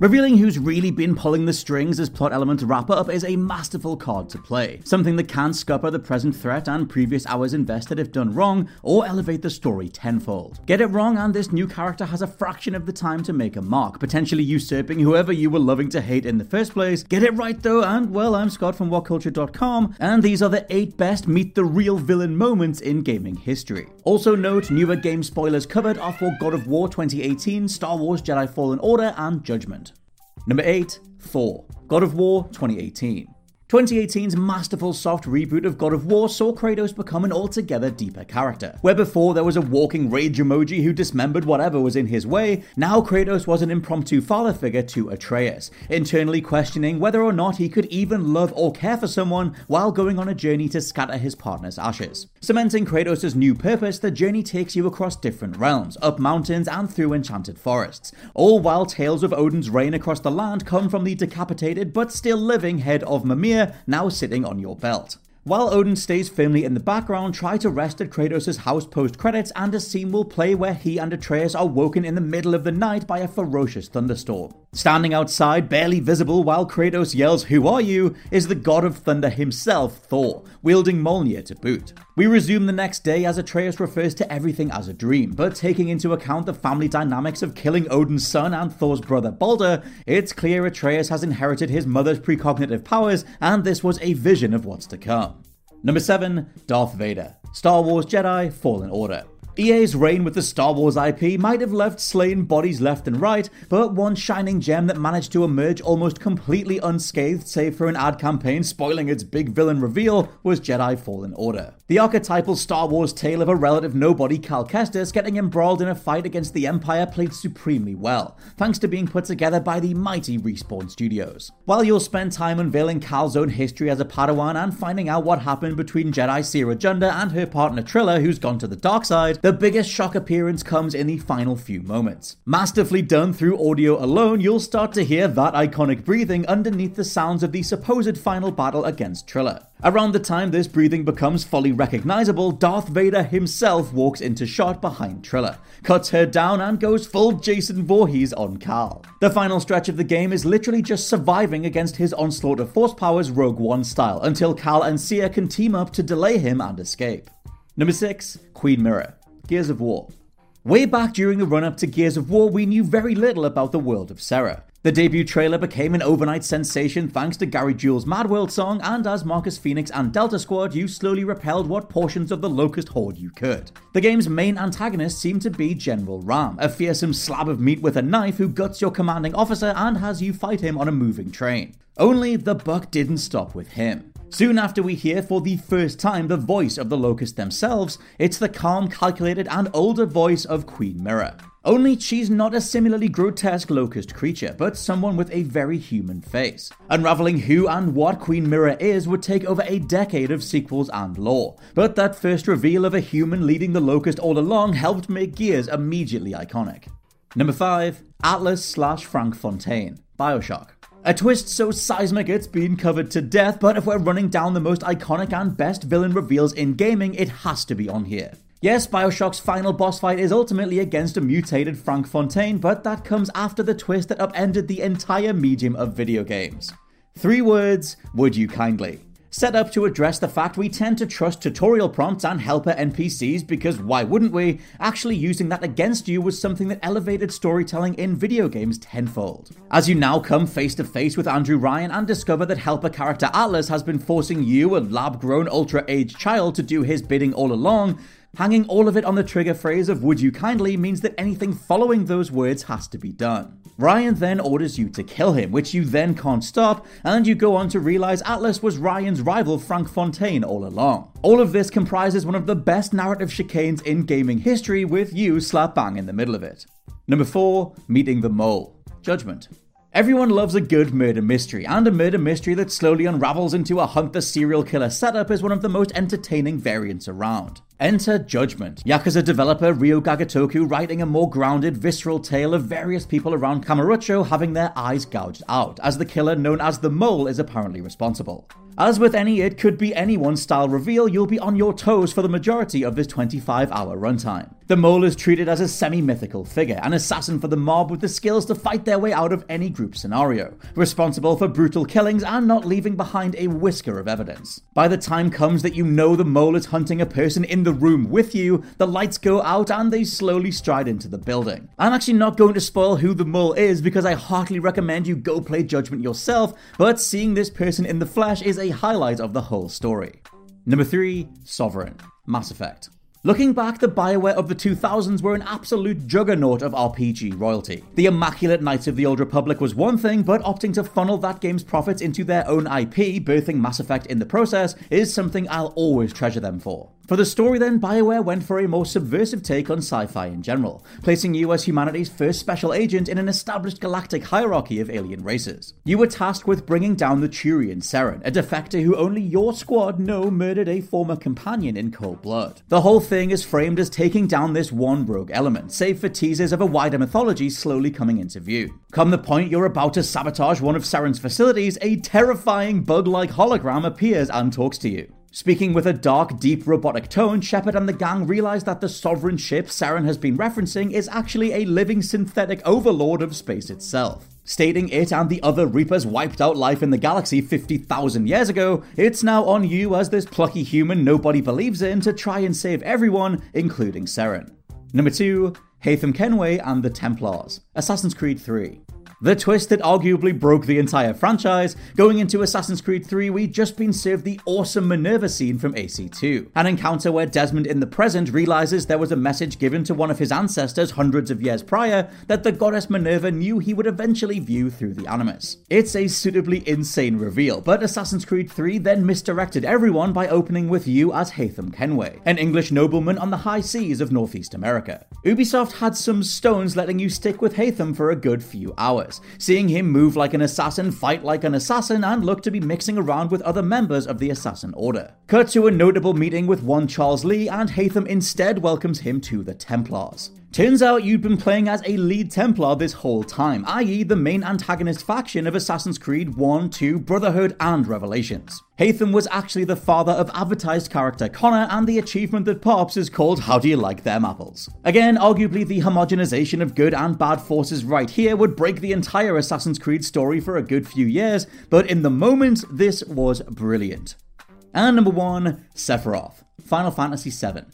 Revealing who's really been pulling the strings as plot element wrap up is a masterful card to play, something that can scupper the present threat and previous hours invested if done wrong, or elevate the story tenfold. Get it wrong, and this new character has a fraction of the time to make a mark, potentially usurping whoever you were loving to hate in the first place. Get it right though, and well, I'm Scott from WhatCulture.com, and these are the 8 best meet the real villain moments in gaming history. Also note, newer game spoilers covered are for God of War 2018, Star Wars Jedi Fallen Order, and Judgment. Number 8, Thor, God of War 2018. 2018's masterful soft reboot of God of War saw Kratos become an altogether deeper character. Where before there was a walking rage emoji who dismembered whatever was in his way, now Kratos was an impromptu father figure to Atreus, internally questioning whether or not he could even love or care for someone while going on a journey to scatter his partner's ashes. Cementing Kratos' new purpose, the journey takes you across different realms, up mountains and through enchanted forests, all while tales of Odin's reign across the land come from the decapitated but still living head of Mimir now sitting on your belt. While Odin stays firmly in the background, try to rest at Kratos' house post credits, and a scene will play where he and Atreus are woken in the middle of the night by a ferocious thunderstorm. Standing outside, barely visible while Kratos yells, Who are you? is the god of thunder himself, Thor, wielding Mjolnir to boot. We resume the next day as Atreus refers to everything as a dream, but taking into account the family dynamics of killing Odin's son and Thor's brother Baldur, it's clear Atreus has inherited his mother's precognitive powers, and this was a vision of what's to come. Number 7, Darth Vader, Star Wars Jedi Fallen Order. EA's reign with the Star Wars IP might have left slain bodies left and right, but one shining gem that managed to emerge almost completely unscathed, save for an ad campaign spoiling its big villain reveal, was Jedi Fallen Order. The archetypal Star Wars tale of a relative nobody, Cal Kestis, getting embroiled in a fight against the Empire played supremely well, thanks to being put together by the mighty Respawn Studios. While you'll spend time unveiling Cal's own history as a Padawan and finding out what happened between Jedi Cere Junda and her partner Trilla, who's gone to the dark side, the biggest shock appearance comes in the final few moments. Masterfully done through audio alone, you'll start to hear that iconic breathing underneath the sounds of the supposed final battle against Trilla. Around the time this breathing becomes fully recognizable, Darth Vader himself walks into shot behind Trilla, cuts her down, and goes full Jason Voorhees on Cal. The final stretch of the game is literally just surviving against his onslaught of force powers Rogue One style until Cal and Cere can team up to delay him and escape. Number 6, Queen Myrrah Gears of War. Way back during the run up to Gears of War, we knew very little about the world of Sera. The debut trailer became an overnight sensation thanks to Gary Jules' Mad World song, and as Marcus Phoenix and Delta Squad, you slowly repelled what portions of the Locust Horde you could. The game's main antagonist seemed to be General RAAM, a fearsome slab of meat with a knife who guts your commanding officer and has you fight him on a moving train. Only the buck didn't stop with him. Soon after we hear for the first time the voice of the Locusts themselves, it's the calm, calculated, and older voice of Queen Myrrah. Only she's not a similarly grotesque locust creature, but someone with a very human face. Unraveling who and what Queen Myrrah is would take over a decade of sequels and lore, but that first reveal of a human leading the locust all along helped make Gears immediately iconic. Number 5, Atlas slash Frank Fontaine, Bioshock. A twist so seismic it's been covered to death, but if we're running down the most iconic and best villain reveals in gaming, it has to be on here. Yes, Bioshock's final boss fight is ultimately against a mutated Frank Fontaine, but that comes after the twist that upended the entire medium of video games. Three words, would you kindly? Set up to address the fact we tend to trust tutorial prompts and helper NPCs because why wouldn't we? Actually, using that against you was something that elevated storytelling in video games tenfold. As you now come face to face with Andrew Ryan and discover that helper character Atlas has been forcing you, a lab grown ultra aged child, to do his bidding all along, Hanging all of it on the trigger phrase of would you kindly means that anything following those words has to be done. Ryan then orders you to kill him, which you then can't stop, and you go on to realize Atlas was Ryan's rival Frank Fontaine all along. All of this comprises one of the best narrative chicanes in gaming history, with you slap bang in the middle of it. Number 4, Meeting the Mole. Judgment. Everyone loves a good murder mystery, and a murder mystery that slowly unravels into a hunt the serial killer setup is one of the most entertaining variants around. Enter Judgment, Yakuza developer Ryu Ga Gotoku writing a more grounded, visceral tale of various people around Kamurocho having their eyes gouged out, as the killer known as the Mole is apparently responsible. As with any It Could Be Anyone style reveal, you'll be on your toes for the majority of this 25 hour runtime. The mole is treated as a semi mythical figure, an assassin for the mob with the skills to fight their way out of any group scenario, responsible for brutal killings and not leaving behind a whisker of evidence. By the time comes that you know the mole is hunting a person in the room with you, the lights go out and they slowly stride into the building. I'm actually not going to spoil who the mole is because I heartily recommend you go play Judgment yourself, but seeing this person in the flesh is a highlight of the whole story. Number 3 Sovereign Mass Effect. Looking back, the Bioware of the 2000s were an absolute juggernaut of RPG royalty. The Immaculate Knights of the Old Republic was one thing, but opting to funnel that game's profits into their own IP, birthing Mass Effect in the process, is something I'll always treasure them for. For the story, then, BioWare went for a more subversive take on sci fi in general, placing you as humanity's first special agent in an established galactic hierarchy of alien races. You were tasked with bringing down the Turian Saren, a defector who only your squad know murdered a former companion in cold blood. The whole thing is framed as taking down this one rogue element, save for teasers of a wider mythology slowly coming into view. Come the point you're about to sabotage one of Saren's facilities, a terrifying bug like hologram appears and talks to you. Speaking with a dark, deep robotic tone, Shepard and the gang realize that the sovereign ship Saren has been referencing is actually a living synthetic overlord of space itself. Stating it and the other Reapers wiped out life in the galaxy 50,000 years ago, it's now on you as this plucky human nobody believes in to try and save everyone, including Saren. Number 2, Haytham Kenway and the Templars, Assassin's Creed 3. The twist that arguably broke the entire franchise, going into Assassin's Creed 3, we'd just been served the awesome Minerva scene from AC2. An encounter where Desmond in the present realizes there was a message given to one of his ancestors hundreds of years prior that the goddess Minerva knew he would eventually view through the Animus. It's a suitably insane reveal, but Assassin's Creed 3 then misdirected everyone by opening with you as Haytham Kenway, an English nobleman on the high seas of Northeast America. Ubisoft had some stones letting you stick with Haytham for a good few hours seeing him move like an assassin, fight like an assassin, and look to be mixing around with other members of the Assassin Order. Cut to a notable meeting with one Charles Lee, and Haytham instead welcomes him to the Templars. Turns out you'd been playing as a lead Templar this whole time, i.e., the main antagonist faction of Assassin's Creed 1, 2, Brotherhood, and Revelations. Haytham was actually the father of advertised character Connor, and the achievement that pops is called How Do You Like Them Apples? Again, arguably the homogenization of good and bad forces right here would break the entire Assassin's Creed story for a good few years, but in the moment, this was brilliant. And number one, Sephiroth, Final Fantasy VII.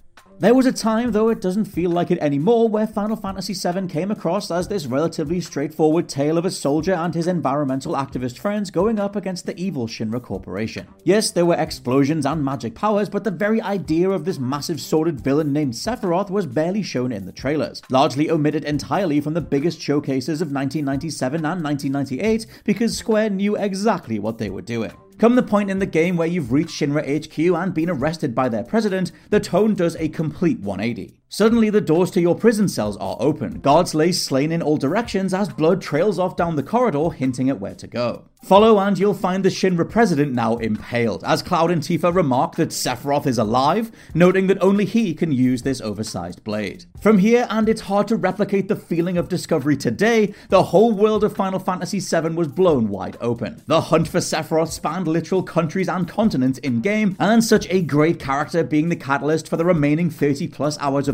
There was a time, though it doesn't feel like it anymore, where Final Fantasy VII came across as this relatively straightforward tale of a soldier and his environmental activist friends going up against the evil Shinra Corporation. Yes, there were explosions and magic powers, but the very idea of this massive sordid villain named Sephiroth was barely shown in the trailers, largely omitted entirely from the biggest showcases of 1997 and 1998 because Square knew exactly what they were doing. Come the point in the game where you've reached Shinra HQ and been arrested by their president, the tone does a complete 180. Suddenly, the doors to your prison cells are open. Guards lay slain in all directions as blood trails off down the corridor, hinting at where to go. Follow and you'll find the Shinra president now impaled, as Cloud and Tifa remark that Sephiroth is alive, noting that only he can use this oversized blade. From here, and it's hard to replicate the feeling of discovery today, the whole world of Final Fantasy VII was blown wide open. The hunt for Sephiroth spanned literal countries and continents in game, and such a great character being the catalyst for the remaining 30 plus hours of